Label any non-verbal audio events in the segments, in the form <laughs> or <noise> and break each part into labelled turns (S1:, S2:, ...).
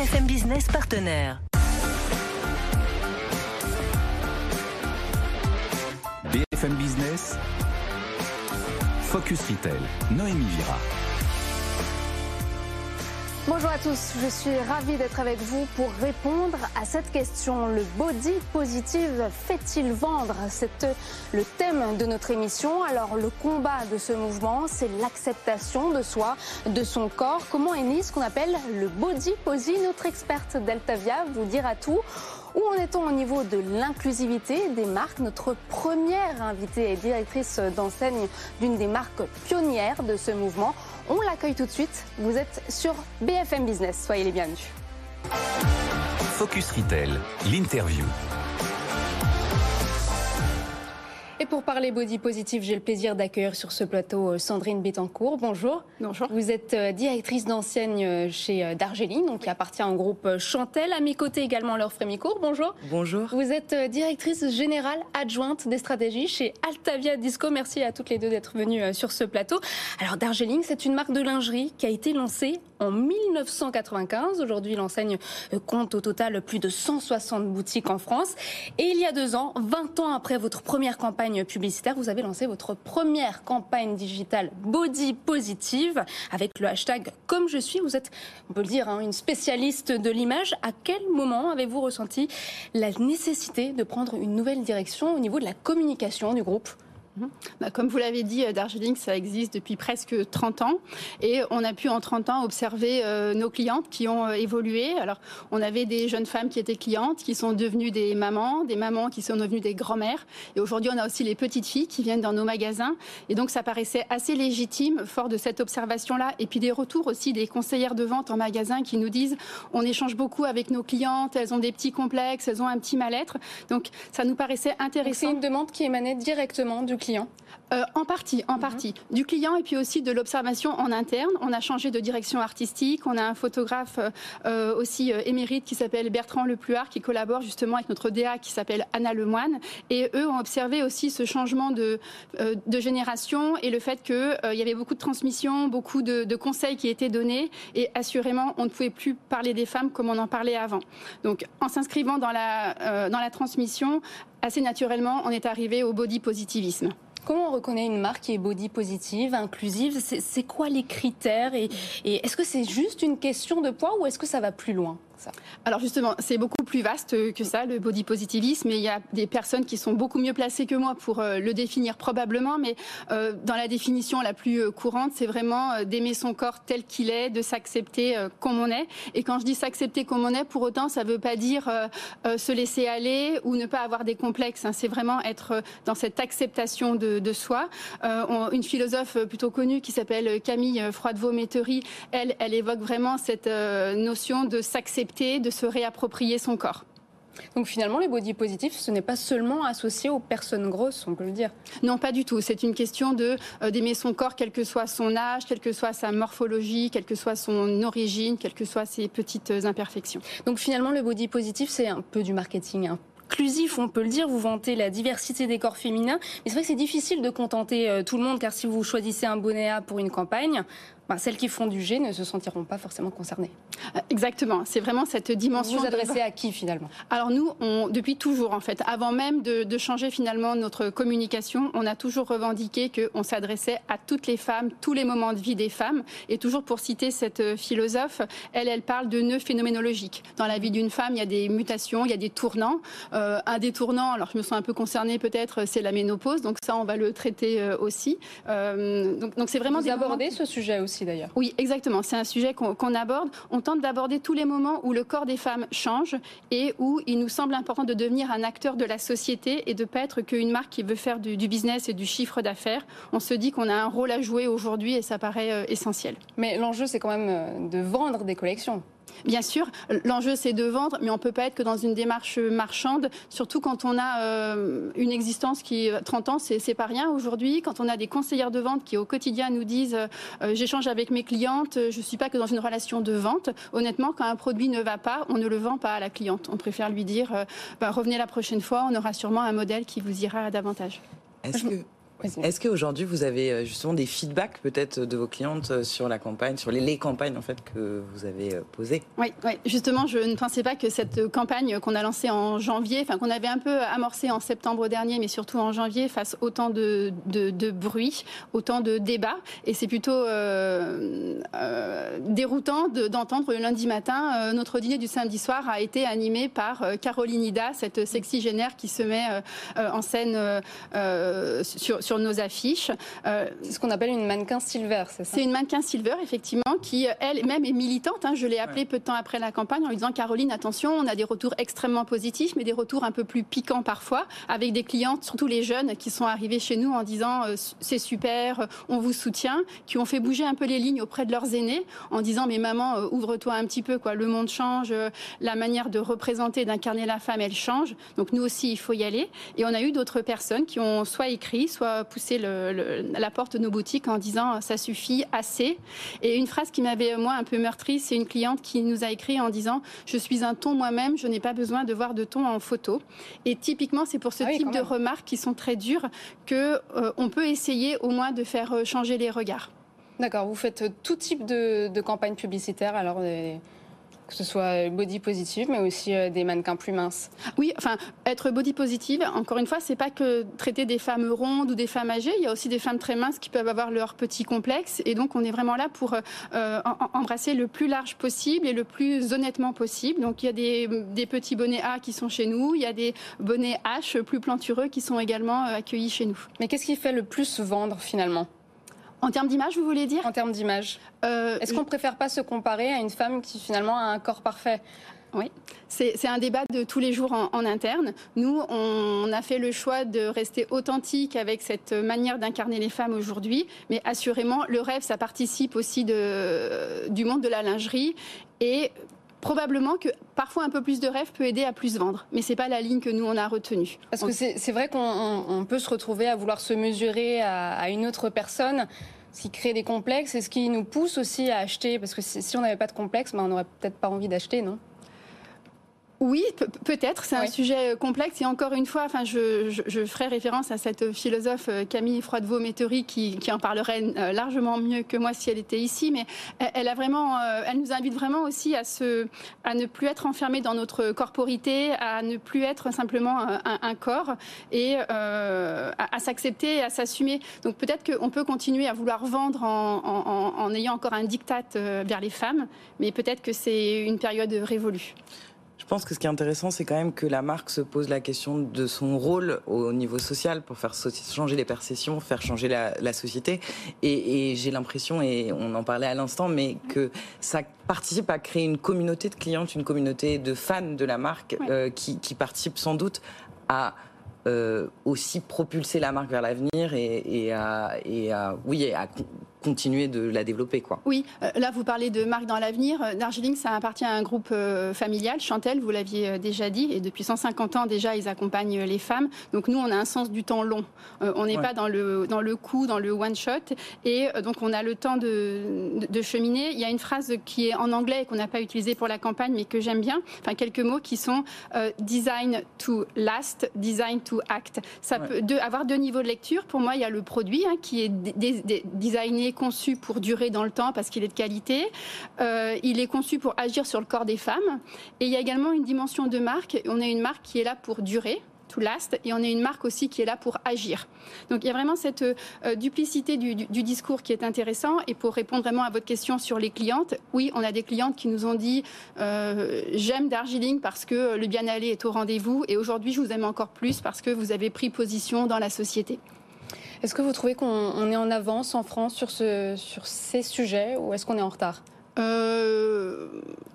S1: BFM Business partenaire.
S2: BFM Business, Focus Retail, Noémie Vira.
S3: Bonjour à tous, je suis ravie d'être avec vous pour répondre à cette question. Le body positive fait-il vendre? C'est le thème de notre émission. Alors le combat de ce mouvement, c'est l'acceptation de soi, de son corps. Comment est né ce qu'on appelle le body positive Notre experte Deltavia vous dira tout. Où en est-on au niveau de l'inclusivité des marques? Notre première invitée est directrice d'enseigne d'une des marques pionnières de ce mouvement. On l'accueille tout de suite. Vous êtes sur BFM Business. Soyez les bienvenus.
S2: Focus Retail, l'interview.
S3: Pour parler body positive, j'ai le plaisir d'accueillir sur ce plateau euh, Sandrine Bettencourt. Bonjour.
S4: Bonjour.
S3: Vous êtes euh, directrice d'enseigne euh, chez Dargeline, donc qui appartient au groupe Chantel. À mes côtés également Laure Frémicourt. Bonjour.
S4: Bonjour.
S3: Vous êtes directrice générale adjointe des stratégies chez Altavia Disco. Merci à toutes les deux d'être venues sur ce plateau. Alors Dargeline, c'est une marque de lingerie qui a été lancée en 1995. Aujourd'hui, l'enseigne compte au total plus de 160 boutiques en France. Et il y a deux ans, 20 ans après votre première campagne publicitaire, vous avez lancé votre première campagne digitale body positive avec le hashtag comme je suis. Vous êtes, on peut le dire, hein, une spécialiste de l'image. À quel moment avez-vous ressenti la nécessité de prendre une nouvelle direction au niveau de la communication du groupe?
S4: Comme vous l'avez dit, euh, Darjeeling, ça existe depuis presque 30 ans. Et on a pu en 30 ans observer euh, nos clientes qui ont euh, évolué. Alors, on avait des jeunes femmes qui étaient clientes, qui sont devenues des mamans, des mamans qui sont devenues des grands-mères. Et aujourd'hui, on a aussi les petites filles qui viennent dans nos magasins. Et donc, ça paraissait assez légitime, fort de cette observation-là. Et puis des retours aussi des conseillères de vente en magasin qui nous disent, on échange beaucoup avec nos clientes, elles ont des petits complexes, elles ont un petit mal-être. Donc, ça nous paraissait intéressant.
S3: C'est une demande qui émanait directement du client
S4: euh, en partie, en mhm. partie. Du client et puis aussi de l'observation en interne. On a changé de direction artistique. On a un photographe euh, aussi euh, émérite qui s'appelle Bertrand Lepluard qui collabore justement avec notre DA qui s'appelle Anna Lemoine. Et eux ont observé aussi ce changement de, de génération et le fait qu'il y avait beaucoup de transmissions, beaucoup de, de, conseils qui étaient donnés. Et assurément, on ne pouvait plus parler des femmes comme on en parlait avant. Donc, en s'inscrivant dans la, dans la transmission, assez naturellement, on est arrivé au body positivisme.
S3: Comment on reconnaît une marque qui est body positive, inclusive? C'est quoi les critères Et, est-ce que c'est juste une question de poids ou est-ce que ça va plus loin?
S4: Alors justement, c'est beaucoup plus vaste que ça, le body positivisme, et il y a des personnes qui sont beaucoup mieux placées que moi pour euh, le définir probablement, mais euh, dans la définition la plus euh, courante, c'est vraiment d'aimer son corps tel qu'il est, de s'accepter comme on est. Et quand je dis s'accepter comme on est, pour autant, ça ne veut pas dire se laisser aller ou ne pas avoir des complexes. Hein. C'est vraiment être dans cette acceptation de, soi. une philosophe plutôt connue qui s'appelle Camille Froidevaux-Métairie, elle, elle évoque vraiment cette notion de s'accepter de se réapproprier son corps.
S3: Donc finalement, les body positifs, ce n'est pas seulement associé aux personnes grosses, on peut le dire.
S4: Non, pas du tout. C'est une question de euh, d'aimer son corps, quel que soit son âge, quelle que soit sa morphologie, quelle que soit son origine, quelles que soient ses petites imperfections.
S3: Donc finalement, le body positif, c'est un peu du marketing, inclusif, on peut le dire. Vous vantez la diversité des corps féminins. Mais c'est vrai que c'est difficile de contenter euh, tout le monde, car si vous choisissez un bonnet A pour une campagne, celles qui font du G ne se sentiront pas forcément concernées.
S4: Euh, exactement, c'est vraiment cette dimension.
S3: Vous vous adressez à qui finalement?
S4: Alors nous, on, depuis toujours en fait, avant même de, changer finalement notre communication, on a toujours revendiqué qu'on s'adressait à toutes les femmes, tous les moments de vie des femmes. Et toujours pour citer cette euh, philosophe, elle, elle parle de nœuds phénoménologiques. Dans la vie d'une femme, il y a des mutations, il y a des tournants. Euh, un des tournants, alors je me sens un peu concernée peut-être, c'est la ménopause. Donc ça, on va le traiter aussi.
S3: donc c'est vraiment Vous abordez ce sujet aussi? D'ailleurs.
S4: Oui, exactement. C'est un sujet qu'on aborde. On tente d'aborder tous les moments où le corps des femmes change et où il nous semble important de devenir un acteur de la société et de pas être qu'une marque qui veut faire du, business et du chiffre d'affaires. On se dit qu'on a un rôle à jouer aujourd'hui et ça paraît euh, essentiel.
S3: Mais l'enjeu, c'est quand même euh, de vendre des collections.
S4: Bien sûr, l'enjeu c'est de vendre, mais on peut pas être que dans une démarche marchande, surtout quand on a euh, une existence qui 30 ans, c'est pas rien aujourd'hui. Quand on a des conseillères de vente qui au quotidien nous disent euh, j'échange avec mes clientes, je suis pas que dans une relation de vente. Honnêtement, quand un produit ne va pas, on ne le vend pas à la cliente. On préfère lui dire euh, bah, revenez la prochaine fois, on aura sûrement un modèle qui vous ira davantage.
S5: Est-ce que Est-ce qu'aujourd'hui vous avez euh, justement des feedbacks peut-être de vos clientes euh, sur la campagne, sur les, campagnes en fait que vous avez euh, posées?
S4: Oui, oui, justement, je ne pensais pas que cette campagne qu'on a lancée en janvier, enfin qu'on avait un peu amorcée en septembre dernier, mais surtout en janvier, fasse autant de, de, bruit, autant de débats. Et c'est plutôt déroutant d'entendre le lundi matin notre dîner du samedi soir a été animé par Caroline Ida, cette sexygénaire qui se met en scène sur sur nos affiches.
S3: Euh, c'est ce qu'on appelle une mannequin silver, c'est ça?
S4: C'est une mannequin silver, effectivement, qui elle-même est militante. Hein. Je l'ai appelée peu de temps après la campagne en lui disant Caroline, attention, on a des retours extrêmement positifs, mais des retours un peu plus piquants parfois, avec des clientes, surtout les jeunes, qui sont arrivés chez nous en disant euh, c'est super, on vous soutient, qui ont fait bouger un peu les lignes auprès de leurs aînés en disant mais maman, euh, ouvre-toi un petit peu, quoi. Le monde change, la manière de représenter, d'incarner la femme, elle change. Donc nous aussi, il faut y aller. Et on a eu d'autres personnes qui ont soit écrit, soit pousser la porte de nos boutiques en disant ça suffit, assez. Et une phrase qui m'avait moi un peu meurtri, c'est une cliente qui nous a écrit en disant je suis un ton moi-même, je n'ai pas besoin de voir de ton en photo. Et typiquement, c'est pour ce ah type de remarques qui sont très dures que euh, on peut essayer au moins de faire euh, changer les regards.
S3: D'accord, vous faites tout type de, de campagne publicitaire, alors que ce soit body positive, mais aussi euh, des mannequins plus minces.
S4: Oui, enfin, être body positive, encore une fois, c'est pas que traiter des femmes rondes ou des femmes âgées. Il y a aussi des femmes très minces qui peuvent avoir leurs petits complexes. Et donc, on est vraiment là pour euh, embrasser le plus large possible et le plus honnêtement possible. Donc, il y a des, des, petits bonnets A qui sont chez nous. Il y a des bonnets H plus plantureux qui sont également euh, accueillis chez nous.
S3: Mais qu'est-ce qui fait le plus vendre finalement?
S4: En termes d'image, vous voulez dire?
S3: En termes d'image. Euh, Est-ce qu'on ne préfère pas se comparer à une femme qui finalement a un corps parfait?
S4: Oui, c'est un débat de tous les jours en, interne. Nous, on a fait le choix de rester authentique avec cette manière d'incarner les femmes aujourd'hui, mais assurément, le rêve, ça participe aussi de, du monde de la lingerie. Et probablement que parfois un peu plus de rêve peut aider à plus vendre. Mais c'est pas la ligne que nous on a retenue.
S3: Parce que c'est vrai qu'on peut se retrouver à vouloir se mesurer à, une autre personne ce qui crée des complexes et ce qui nous pousse aussi à acheter. Parce que si on n'avait pas de complexe, ben on n'aurait peut-être pas envie d'acheter, non?
S4: Oui, peut-être. C'est un sujet euh, complexe. Et encore une fois, enfin, je, je, ferai référence à cette philosophe euh, Camille Froidevaux-Métairie qui, qui, en parlerait euh, largement mieux que moi si elle était ici. Mais elle a vraiment, elle nous invite vraiment aussi à se, à ne plus être enfermé dans notre corporité, à ne plus être simplement un, corps et à, s'accepter, à s'assumer. Donc peut-être qu'on peut continuer à vouloir vendre en, en, en ayant encore un diktat vers les femmes, mais peut-être que c'est une période révolue.
S5: Je pense que ce qui est intéressant, c'est quand même que la marque se pose la question de son rôle au niveau social pour faire changer les perceptions, faire changer la, société. Et, j'ai l'impression, et on en parlait à l'instant, mais que ça participe à créer une communauté de clientes, une communauté de fans de la marque euh, qui, qui participe sans doute à euh, aussi propulser la marque vers l'avenir et, à, et à, oui, à continuer de la développer. Quoi.
S4: Oui, euh, là vous parlez de marque dans l'avenir. Euh, Darjeeling, ça appartient à un groupe familial. Chantel, vous l'aviez déjà dit, et depuis 150 ans déjà, ils accompagnent les femmes. Donc nous, on a un sens du temps long. on n'est pas dans le, dans le coup, dans le one-shot. Et donc on a le temps de, de, cheminer. Il y a une phrase qui est en anglais et qu'on n'a pas utilisée pour la campagne, mais que j'aime bien. Enfin, quelques mots qui sont design to last, design to act. Ça peut avoir deux niveaux de lecture. Pour moi, il y a le produit hein, qui est designé, conçu pour durer dans le temps parce qu'il est de qualité. Euh, il est conçu pour agir sur le corps des femmes. Et il y a également une dimension de marque. On est une marque qui est là pour durer to last, et on est une marque aussi qui est là pour agir. Donc il y a vraiment cette euh, duplicité du, discours qui est intéressant. Et pour répondre vraiment à votre question sur les clientes, oui, on a des clientes qui nous ont dit euh, j'aime Darjeeling parce que le bien-aller est au rendez-vous, et aujourd'hui je vous aime encore plus parce que vous avez pris position dans la société.
S3: Est-ce que vous trouvez qu'on est en avance en France sur, ce, sur ces sujets ou est-ce qu'on est en retard?
S4: Euh,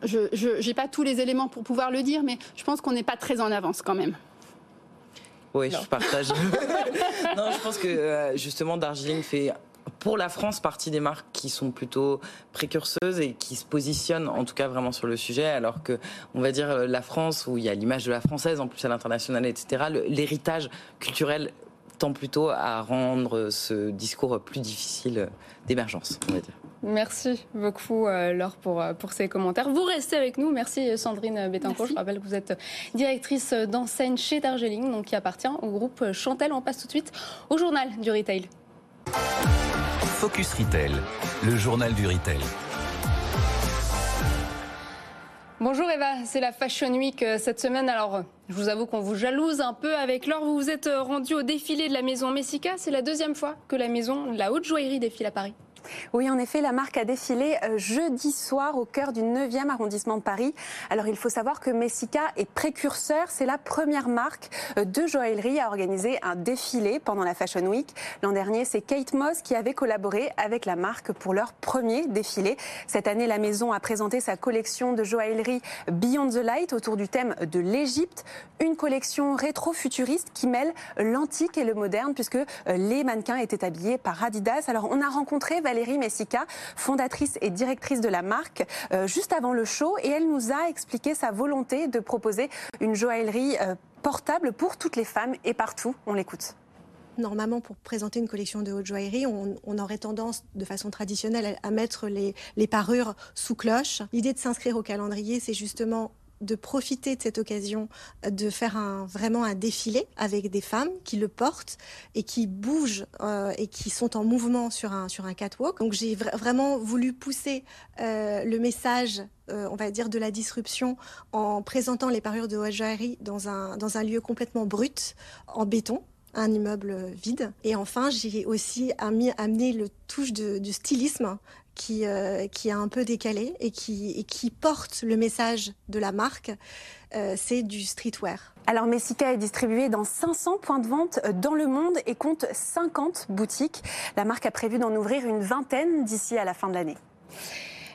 S4: Je n'ai pas tous les éléments pour pouvoir le dire, mais je pense qu'on n'est pas très en avance quand même.
S5: Oui, je partage. <laughs> <laughs> non, je pense que euh, justement, Darjeeling fait pour la France partie des marques qui sont plutôt précurseuses et qui se positionnent en tout cas vraiment sur le sujet alors que on va dire la France où il y a l'image de la française en plus à l'international etc l'héritage culturel tend plutôt à rendre ce discours plus difficile d'émergence, on va dire.
S3: Merci beaucoup Laure pour, pour ces commentaires. Vous restez avec nous. Merci Sandrine Bettencourt. Je rappelle que vous êtes directrice d'enseigne chez Darjeeling, donc qui appartient au groupe Chantel. On passe tout de suite au journal du retail.
S2: Focus Retail, le journal du retail.
S3: Bonjour Eva, c'est la Fashion Week euh, cette semaine. Alors, je vous avoue qu'on vous jalouse un peu avec l'or. Vous vous êtes euh, rendu au défilé de la maison Messica. C'est la deuxième fois que la maison, la haute joaillerie défile à Paris.
S6: Oui, en effet, la marque a défilé euh, jeudi soir au cœur du 9e arrondissement de Paris. Alors, il faut savoir que Messica est précurseur. C'est la première marque euh, de joaillerie à organiser un défilé pendant la Fashion Week. L'an dernier, c'est Kate Moss qui avait collaboré avec la marque pour leur premier défilé. Cette année, la maison a présenté sa collection de joaillerie Beyond the Light autour du thème de l'Égypte. Une collection rétro-futuriste qui mêle l'antique et le moderne puisque euh, les mannequins étaient habillés par Adidas. Alors, on a rencontré Valérie Messica, fondatrice et directrice de la marque, euh, juste avant le show. Et elle nous a expliqué sa volonté de proposer une joaillerie euh, portable pour toutes les femmes et partout. On l'écoute.
S7: Normalement, pour présenter une collection de haute joaillerie, on, aurait tendance, de façon traditionnelle, à mettre les parures sous cloche. L'idée de s'inscrire au calendrier, c'est justement de profiter de cette occasion de faire un, vraiment un défilé avec des femmes qui le portent et qui bougent euh, et qui sont en mouvement sur un, sur un catwalk. Donc j'ai vraiment voulu pousser euh, le message, euh, on va dire, de la disruption en présentant les parures de joaillerie dans un, dans un lieu complètement brut, en béton un immeuble vide. Et enfin, j'ai aussi amené le touche de, du stylisme qui, euh, qui a un peu décalé et qui, qui porte le message de la marque, euh, c'est du streetwear.
S6: Alors Messica est distribué dans 500 points de vente euh, dans le monde et compte 50 boutiques. La marque a prévu d'en ouvrir une vingtaine d'ici à la fin de l'année.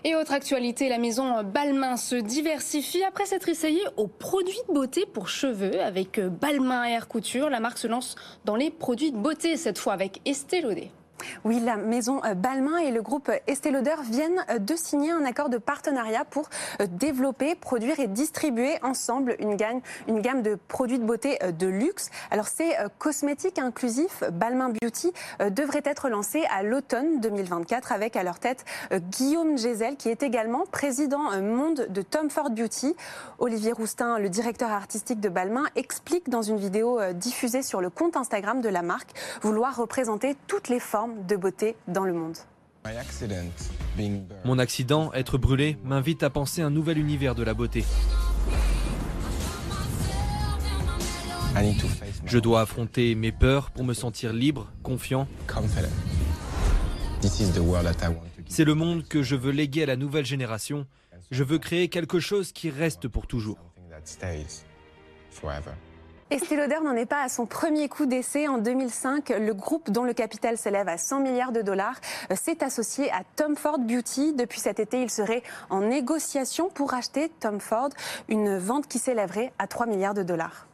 S3: Et autre actualité, la maison Balmain se diversifie après s'être essayée aux produits de beauté pour cheveux avec Balmain Air Couture. La marque se lance dans les produits de beauté cette fois avec Estée Lauder.
S6: Oui, la maison euh, Balmain et le groupe Estée Lauder viennent euh, de signer un accord de partenariat pour euh, développer, produire et distribuer ensemble une gamme, une gamme de produits de beauté de luxe. Alors ces cosmétiques inclusifs Balmain Beauty devraient être lancés à l'automne 2024 avec à leur tête Guillaume Gézel qui est également président monde de Tom Ford Beauty. Olivier Roustin, le directeur artistique de Balmain, explique dans une vidéo diffusée sur le compte Instagram de la marque vouloir représenter toutes les formes de beauté dans le monde.
S8: Mon accident, être brûlé, m'invite à penser un nouvel univers de la beauté. Je dois affronter mes peurs pour me sentir libre, confiant. C'est le monde que je veux léguer à la nouvelle génération. Je veux créer quelque chose qui reste pour toujours.
S6: Estée Lauder n'en est pas à son premier coup d'essai. En 2005, le groupe dont le capital s'élève à 100 milliards de dollars euh, s'est associé à Tom Ford Beauty. Depuis cet été, il serait en négociation pour acheter Tom Ford, une vente qui s'élèverait à 3 milliards de dollars.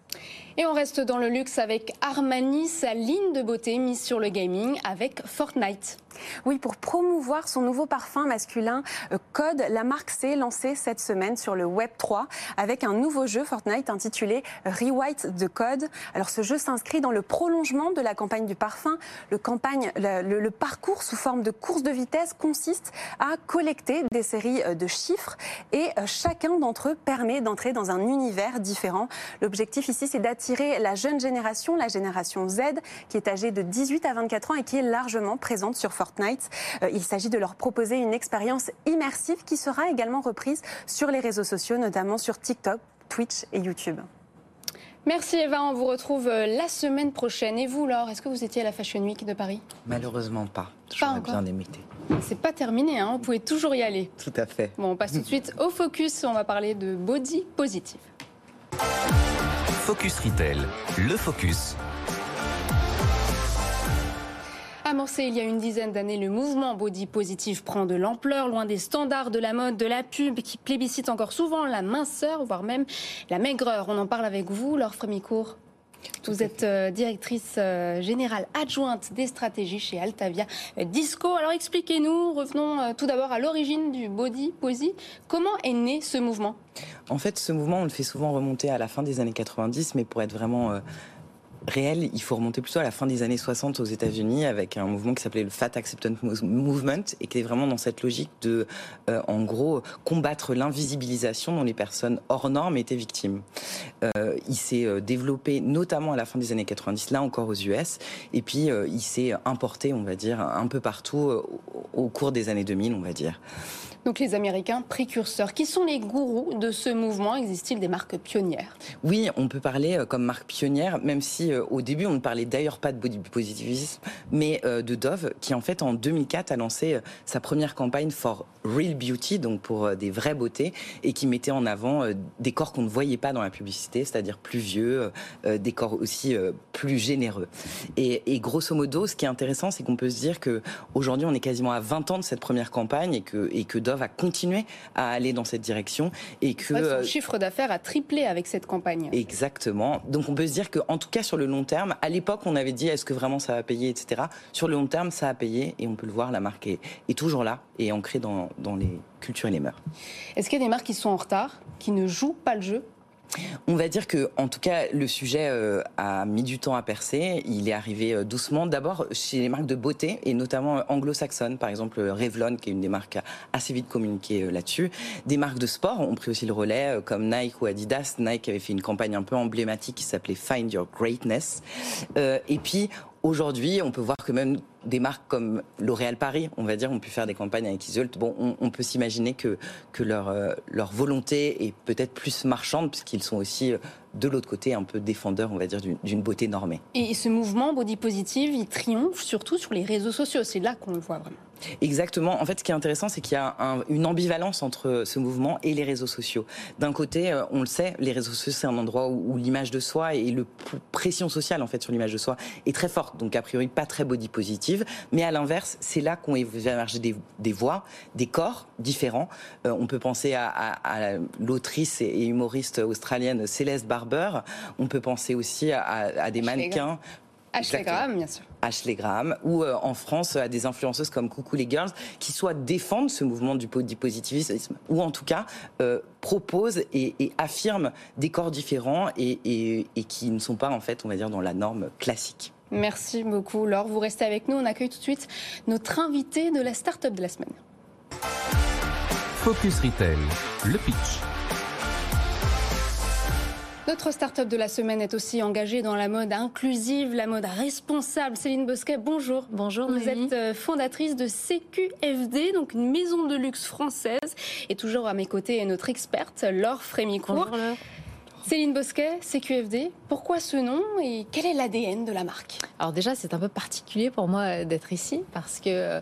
S3: Et on reste dans le luxe avec Armani, sa ligne de beauté mise sur le gaming avec Fortnite.
S6: Oui, pour promouvoir son nouveau parfum masculin euh, Code, la marque s'est lancée cette semaine sur le Web 3 avec un nouveau jeu Fortnite intitulé Rewrite the Code. Alors ce jeu s'inscrit dans le prolongement de la campagne du parfum. Le, le, parcours sous forme de course de vitesse consiste à collecter des séries euh, de chiffres et euh, chacun d'entre eux permet d'entrer dans un univers différent. L'objectif ici, c'est d'attirer la jeune génération, la génération Z, qui est âgée de 18 à 24 ans et qui est largement présente sur Fortnite. Euh, il s'agit de leur proposer une expérience immersive qui sera également reprise sur les réseaux sociaux, notamment sur TikTok, Twitch et YouTube.
S3: Merci Eva, on vous retrouve euh, la semaine prochaine. Et vous, Laure, est-ce que vous étiez à la Fashion Week de Paris?
S5: Malheureusement pas. J'aurais bien aimé.
S3: C'est pas terminé, hein. vous pouvez toujours y aller.
S5: Tout à fait.
S3: Bon, on passe tout de suite au focus. On va parler de body positive.
S2: Focus Retail, le focus.
S3: Amorcé il y a une dizaine d'années, le mouvement body positive prend de l'ampleur, loin des standards de la mode, de la pub, qui plébiscite encore souvent la minceur, voire même la maigreur. On en parle avec vous, Laure Frémicourt. Vous êtes euh, directrice euh, générale adjointe des stratégies chez Altavia euh, Disco. Alors expliquez-nous, revenons tout d'abord à l'origine du body posi. Comment est né ce mouvement?
S5: En fait, ce mouvement, on le fait souvent remonter à la fin des années 90, mais pour être vraiment réel, il faut remonter plutôt à la fin des années 60 aux États-Unis avec un mouvement qui s'appelait le Fat Acceptance Movement et qui est vraiment dans cette logique de, euh, en gros, combattre l'invisibilisation dont les personnes hors normes étaient victimes. Euh, il s'est euh, développé notamment à la fin des années 90, là encore aux US, et puis il s'est importé, on va dire, un peu partout au cours des années 2000, on va dire.
S3: Donc les Américains précurseurs, qui sont les gourous de ce mouvement Existe-t-il des marques pionnières?
S5: Oui, on peut parler euh, comme marque pionnière, même si euh, au début on ne parlait d'ailleurs pas de body positivisme, mais euh, de Dove, qui en fait en 2004 a lancé sa première campagne for real beauty, donc pour des vraies beautés, et qui mettait en avant des corps qu'on ne voyait pas dans la publicité, c'est-à-dire plus vieux, des corps aussi plus généreux. Et, et, grosso modo, ce qui est intéressant, c'est qu'on peut se dire que aujourd'hui on est quasiment à 20 ans de cette première campagne et que, et que Dove va continuer à aller dans cette direction et que
S3: son euh, chiffre d'affaires a triplé avec cette campagne.
S5: Exactement. Donc on peut se dire qu'en tout cas sur le long terme, à l'époque on avait dit est-ce que vraiment ça va payer, etc. Sur le long terme, ça a payé et on peut le voir, la marque est, est toujours là et ancrée dans, dans les cultures et les mœurs.
S3: Est-ce qu'il y a des marques qui sont en retard, qui ne jouent pas le jeu?
S5: On va dire que, en tout cas, le sujet euh, a mis du temps à percer. Il est arrivé euh, doucement. D'abord chez les marques de beauté et notamment euh, anglo-saxonnes, par exemple Revlon, qui est une des marques assez vite communiquées là-dessus. Des marques de sport ont pris aussi le relais, comme Nike ou Adidas. Nike avait fait une campagne un peu emblématique qui s'appelait Find Your Greatness. et puis Aujourd'hui, on peut voir que même des marques comme L'Oréal Paris, on va dire, ont pu faire des campagnes avec Isolt. Bon, on, peut s'imaginer que, euh, leur volonté est peut-être plus marchande, puisqu'ils sont aussi euh, de l'autre côté un peu défendeurs, on va dire, d'une beauté normée.
S3: Et ce mouvement body positive, il triomphe surtout sur les réseaux sociaux. C'est là qu'on le voit vraiment.
S5: Exactement. En fait, ce qui est intéressant, c'est qu'il y a une ambivalence entre ce mouvement et les réseaux sociaux. D'un côté, euh, on le sait, les réseaux sociaux, c'est un endroit où, l'image de soi et le pression sociale, en fait, sur l'image de soi est très forte. Donc, a priori, pas très body positive. Mais à l'inverse, c'est là qu'on émerger des, voix, des corps différents. Euh, on peut penser à, l'autrice et humoriste australienne Céleste Barber. On peut penser aussi à, des mannequins
S3: Ashley Graham, bien sûr.
S5: Ashley Graham, ou euh, en France à des influenceuses comme Coucou les Girls, qui soit défendent ce mouvement du positivisme, ou en tout cas euh, proposent et, affirment des corps différents et, et qui ne sont pas en fait, on va dire, dans la norme classique.
S3: Merci beaucoup, Laure. Vous restez avec nous. On accueille tout de suite notre invité de la start-up de la semaine.
S2: Focus Retail, le pitch.
S3: Notre start-up de la semaine est aussi engagée dans la mode inclusive, la mode responsable. Céline Bosquet, bonjour.
S9: Bonjour.
S3: Vous êtes euh, fondatrice de CQFD, donc une maison de luxe française. Et toujours à mes côtés est notre experte, Laure Frémicourt.
S9: Bonjour.
S3: Céline Bosquet, CQFD, pourquoi ce nom et quel est l'ADN de la marque?
S9: Alors déjà, c'est un peu particulier pour moi euh, d'être ici parce que euh,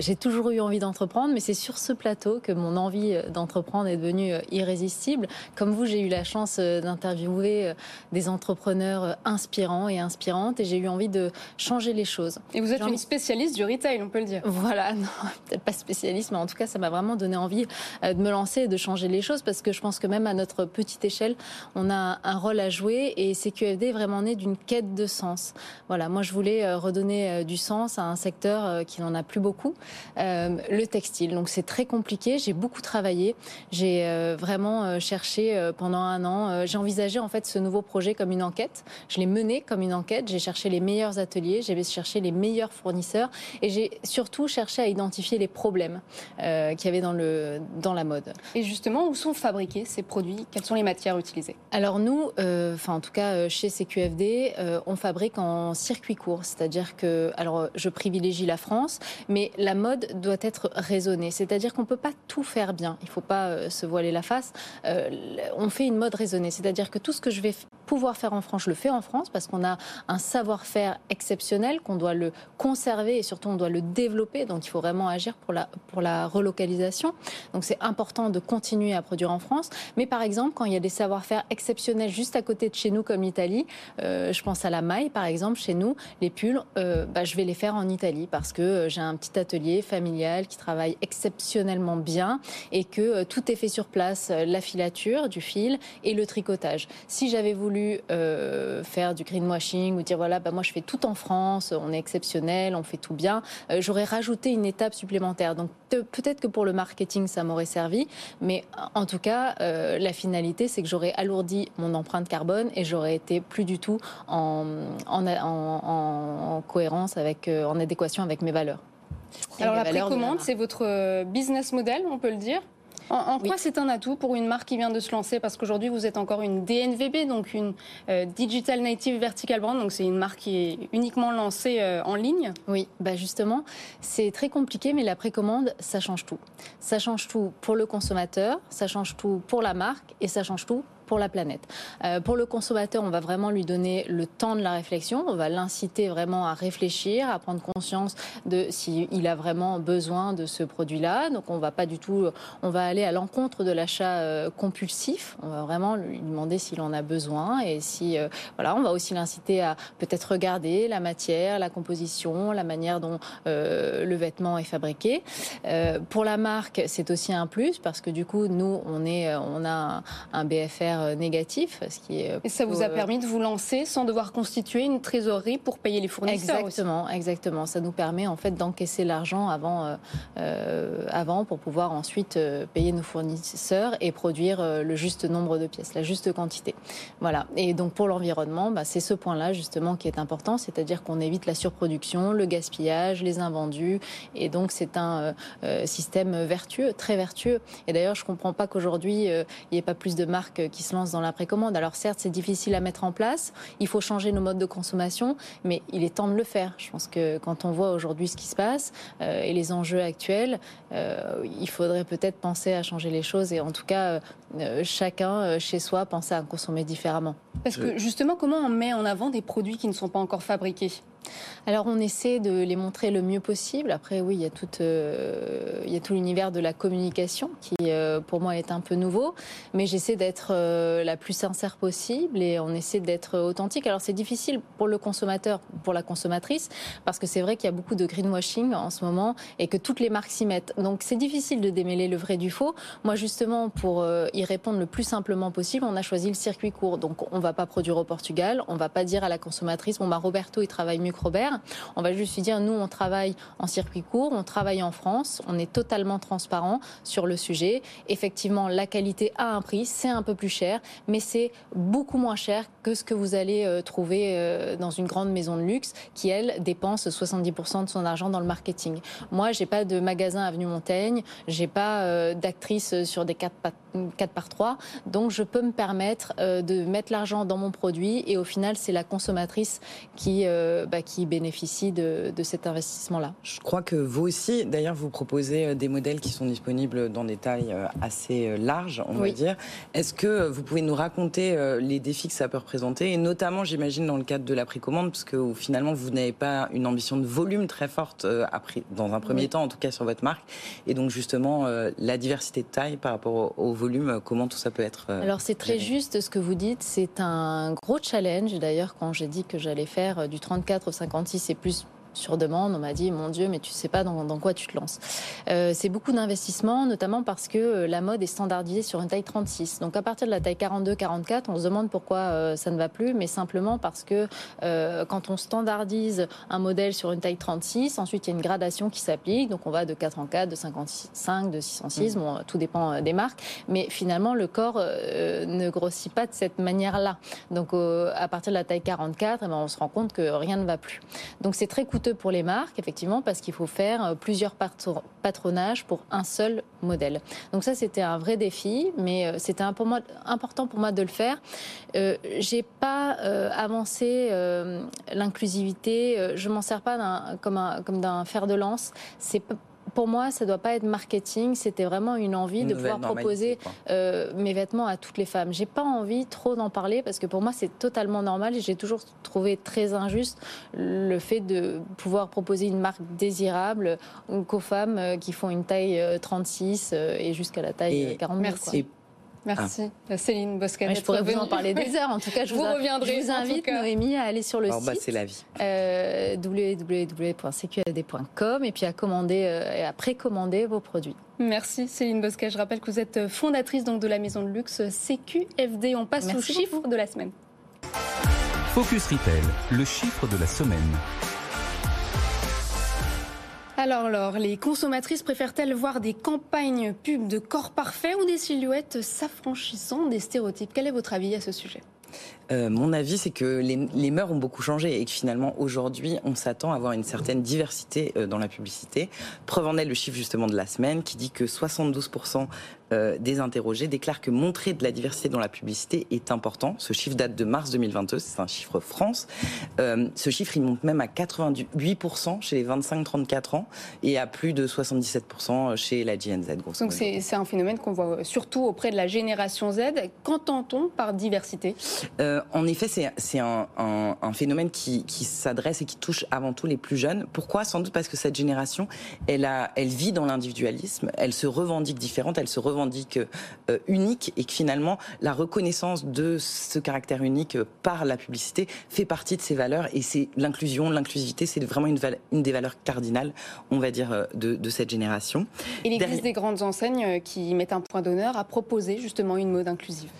S9: j'ai toujours eu envie d'entreprendre, mais c'est sur ce plateau que mon envie euh, d'entreprendre est devenue irrésistible. Comme vous, j'ai eu la chance d'interviewer des entrepreneurs inspirants et inspirantes et j'ai eu envie de changer les choses.
S3: Et vous êtes une spécialiste du retail, on peut le dire.
S9: Voilà, <laughs> non, peut-être pas spécialiste, mais en tout cas, ça m'a vraiment donné envie de me lancer et de changer les choses parce que je pense que même à notre petite échelle, on a un rôle à jouer et CQFD est vraiment né d'une quête de sens. Voilà, moi je voulais euh, redonner euh, du sens à un secteur euh, qui n'en a plus beaucoup, le textile. Donc c'est très compliqué, j'ai beaucoup travaillé, j'ai vraiment cherché pendant un an, j'ai envisagé en fait ce nouveau projet comme une enquête, je l'ai mené comme une enquête, j'ai cherché les meilleurs ateliers, j'ai cherché les meilleurs fournisseurs. Et j'ai surtout cherché à identifier les problèmes qu'il y avait dans, le, dans la mode.
S3: Et justement, où sont fabriqués ces produits? Quelles sont les matières utilisées?
S9: Alors nous, enfin en tout cas chez CQFD, euh, on fabrique en circuit court, c'est-à-dire que, alors je privilégie la France, mais la mode doit être raisonnée, c'est-à-dire qu'on ne peut pas tout faire bien, il ne faut pas euh, se voiler la face. on fait une mode raisonnée, c'est-à-dire que tout ce que je vais pouvoir faire en France, je le fais en France parce qu'on a un savoir-faire exceptionnel, qu'on doit le conserver et surtout on doit le développer. Donc il faut vraiment agir pour la, pour la relocalisation. Donc c'est important de continuer à produire en France. Mais par exemple, quand il y a des savoir-faire exceptionnels juste à côté de chez nous, comme l'Italie, euh, je pense à la maille par exemple, chez nous, les pulls, euh, bah, je vais les faire en Italie parce que euh, j'ai un petit atelier familial qui travaille exceptionnellement bien et que tout est fait sur place, la filature du fil et le tricotage. Si j'avais voulu euh, faire du greenwashing ou dire voilà, bah, moi je fais tout en France, on est exceptionnel, on fait tout bien. Euh, j'aurais rajouté une étape supplémentaire. Donc peut-être que pour le marketing, ça m'aurait servi, mais en tout cas, la finalité, c'est que j'aurais alourdi mon empreinte carbone et j'aurais été plus du tout en cohérence avec, en adéquation avec mes valeurs.
S3: Alors la précommande, c'est votre business model, on peut le dire en, quoi c'est un atout pour une marque qui vient de se lancer? Parce qu'aujourd'hui, vous êtes encore une DNVB, donc une euh, Digital Native Vertical Brand, donc c'est une marque qui est uniquement lancée euh, en ligne.
S9: Oui, bah justement, c'est très compliqué, mais la précommande, ça change tout. Ça change tout pour le consommateur, ça change tout pour la marque et ça change tout pour la planète. Euh, pour le consommateur, on va vraiment lui donner le temps de la réflexion, on va l'inciter vraiment à réfléchir, à prendre conscience de s'il a vraiment besoin de ce produit-là. Donc on va pas du tout, on va aller à l'encontre de l'achat euh, compulsif. On va vraiment lui demander s'il en a besoin et si euh, voilà, on va aussi l'inciter à peut-être regarder la matière, la composition, la manière dont le vêtement est fabriqué. pour la marque, c'est aussi un plus parce que du coup, nous, on est, on a un BFR euh, négatif. Ce qui est
S3: Et ça vous a euh, permis de vous lancer sans devoir constituer une trésorerie pour payer les fournisseurs
S9: Exactement, exactement. Ça nous permet en fait d'encaisser l'argent avant, euh, avant pour pouvoir ensuite payer nos fournisseurs et produire le juste nombre de pièces, la juste quantité. Voilà. Et donc pour l'environnement, bah, c'est ce point-là justement qui est important, c'est-à-dire qu'on évite la surproduction, le gaspillage, les invendus. Et donc c'est un système vertueux, très vertueux. Et d'ailleurs, je comprends pas qu'aujourd'hui il n'y ait pas plus de marques qui se lance dans la précommande. Alors certes, c'est difficile à mettre en place, il faut changer nos modes de consommation, mais il est temps de le faire. Je pense que quand on voit aujourd'hui ce qui se passe euh, et les enjeux actuels, euh, il faudrait peut-être penser à changer les choses et en tout cas, euh, chacun chez soi penser à consommer différemment.
S3: Parce que justement, comment on met en avant des produits qui ne sont pas encore fabriqués?
S9: Alors on essaie de les montrer le mieux possible. Après oui, il y a tout, euh, il y a tout l'univers de la communication qui euh, pour moi est un peu nouveau, mais j'essaie d'être euh, la plus sincère possible et on essaie d'être authentique. Alors c'est difficile pour le consommateur, pour la consommatrice, parce que c'est vrai qu'il y a beaucoup de greenwashing en ce moment et que toutes les marques s'y mettent. Donc c'est difficile de démêler le vrai du faux. Moi justement pour y répondre le plus simplement possible, on a choisi le circuit court. Donc on va pas produire au Portugal, on va pas dire à la consommatrice bon bah Roberto il travaille mieux Robert. On va juste lui dire, nous, on travaille en circuit court, on travaille en France, on est totalement transparent sur le sujet. Effectivement, la qualité a un prix, c'est un peu plus cher, mais c'est beaucoup moins cher que ce que vous allez euh, trouver euh, dans une grande maison de luxe qui, elle, dépense 70% de son argent dans le marketing. Moi, j'ai pas de magasin avenue Montaigne, j'ai pas euh, d'actrice sur des 4 par 3, donc je peux me permettre de mettre l'argent dans mon produit et au final, c'est la consommatrice qui, bah, qui bénéficient de, cet investissement-là.
S5: Je crois que vous aussi, d'ailleurs, vous proposez euh, des modèles qui sont disponibles dans des tailles euh, assez euh, larges, on va dire. Est-ce que vous pouvez nous raconter les défis que ça peut représenter, et notamment, j'imagine, dans le cadre de la précommande, parce que finalement, vous n'avez pas une ambition de volume très forte dans un premier temps, en tout cas sur votre marque, et donc justement la diversité de taille par rapport au, volume, comment tout ça peut être.
S9: Alors c'est très juste ce que vous dites, c'est un gros challenge. D'ailleurs, quand j'ai dit que j'allais faire du 34 56, c'est plus sur demande, on m'a dit mon Dieu, mais tu sais pas dans, quoi tu te lances. Euh, c'est beaucoup d'investissement, notamment parce que euh, la mode est standardisée sur une taille 36. Donc à partir de la taille 42-44, on se demande pourquoi euh, ça ne va plus, mais simplement parce que quand on standardise un modèle sur une taille 36, ensuite il y a une gradation qui s'applique. Donc on va de 4 en 4, de 55, de 6 en 6, mmh. bon, tout dépend des marques. Mais finalement, le corps ne grossit pas de cette manière-là. Donc à partir de la taille 44, eh ben, on se rend compte que rien ne va plus. Donc c'est très coûteux pour les marques, effectivement, parce qu'il faut faire euh, plusieurs patronages pour un seul modèle. Donc ça, c'était un vrai défi, mais euh, c'était important pour moi de le faire. Euh, j'ai pas euh, avancé l'inclusivité. Je m'en sers pas comme, d'un fer de lance. C'est pour moi, ça ne doit pas être marketing. C'était vraiment une envie de pouvoir proposer euh, mes vêtements à toutes les femmes. J'ai pas envie trop d'en parler parce que pour moi, c'est totalement normal et j'ai toujours trouvé très injuste le fait de pouvoir proposer une marque désirable qu'aux femmes euh, qui font une taille 36 euh, et jusqu'à la taille 40.
S3: Merci. Merci ah. Céline Boscanet.
S9: je pourrais vous en parler des heures. En tout cas, je vous, reviendrai, je vous invite Noémie à aller sur le bah, site.
S5: c'est la vie.
S9: Euh, www.cqad.com et puis à commander euh, et à précommander vos produits.
S3: Merci Céline Bosquet. Je rappelle que vous êtes fondatrice donc de la maison de luxe CQFD. On passe aux chiffres de la semaine.
S2: Focus Retail, le chiffre de la semaine.
S3: Alors, Laure, les consommatrices préfèrent-elles voir des campagnes pubs de corps parfaits ou des silhouettes s'affranchissant des stéréotypes? Quel est votre avis à ce sujet?
S5: Euh, mon avis, c'est que les, les, mœurs ont beaucoup changé et que finalement, aujourd'hui, on s'attend à avoir une certaine diversité euh, dans la publicité. Preuve en est le chiffre justement de la semaine qui dit que 72% euh, des interrogés déclarent que montrer de la diversité dans la publicité est important. Ce chiffre date de mars 2022, c'est un chiffre France. Euh, ce chiffre, il monte même à 88% chez les 25-34 ans et à plus de 77% chez la Gen Z.
S3: Donc c'est un phénomène qu'on voit surtout auprès de la génération Z. Qu'entend-on par diversité?
S5: Euh, En effet, c'est un, un, un, phénomène qui, qui s'adresse et qui touche avant tout les plus jeunes. Pourquoi? Sans doute parce que cette génération, elle, a, elle vit dans l'individualisme, elle se revendique différente, elle se revendique euh, unique et que finalement la reconnaissance de ce caractère unique par la publicité fait partie de ses valeurs et c'est l'inclusion, l'inclusivité, c'est vraiment une, une, des valeurs cardinales, on va dire, euh, de, de cette génération.
S3: Il existe des grandes enseignes euh, qui mettent un point d'honneur à proposer justement une mode inclusive.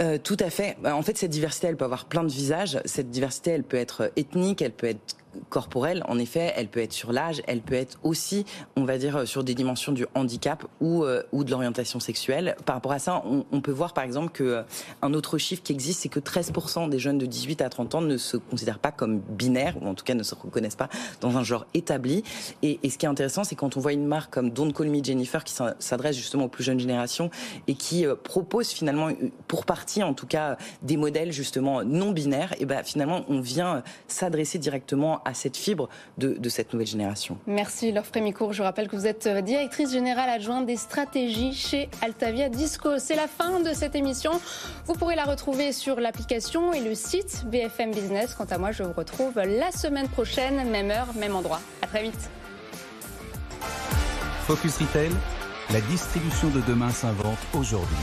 S5: Euh, tout à fait. En fait, cette diversité, elle peut avoir plein de visages. Cette diversité, elle peut être ethnique, elle peut être corporelle, en effet, elle peut être sur l'âge, elle peut être aussi, on va dire, sur des dimensions du handicap ou, euh, ou de l'orientation sexuelle. Par rapport à ça, on, peut voir par exemple que euh, un autre chiffre qui existe, c'est que 13% des jeunes de 18 à 30 ans ne se considèrent pas comme binaires, ou en tout cas ne se reconnaissent pas dans un genre établi. Et, ce qui est intéressant, c'est quand on voit une marque comme Don't Call Me Jennifer qui s'adresse justement aux plus jeunes générations et qui euh, propose finalement, pour partie en tout cas, des modèles justement non binaires, et ben finalement on vient s'adresser directement à cette fibre de, de cette nouvelle génération.
S3: Merci Laure Frémicourt. Je rappelle que vous êtes euh, directrice générale adjointe des stratégies chez Altavia Disco. C'est la fin de cette émission. Vous pourrez la retrouver sur l'application et le site BFM Business. Quant à moi, je vous retrouve la semaine prochaine, même heure, même endroit. À très vite.
S2: Focus Retail, la distribution de demain s'invente aujourd'hui.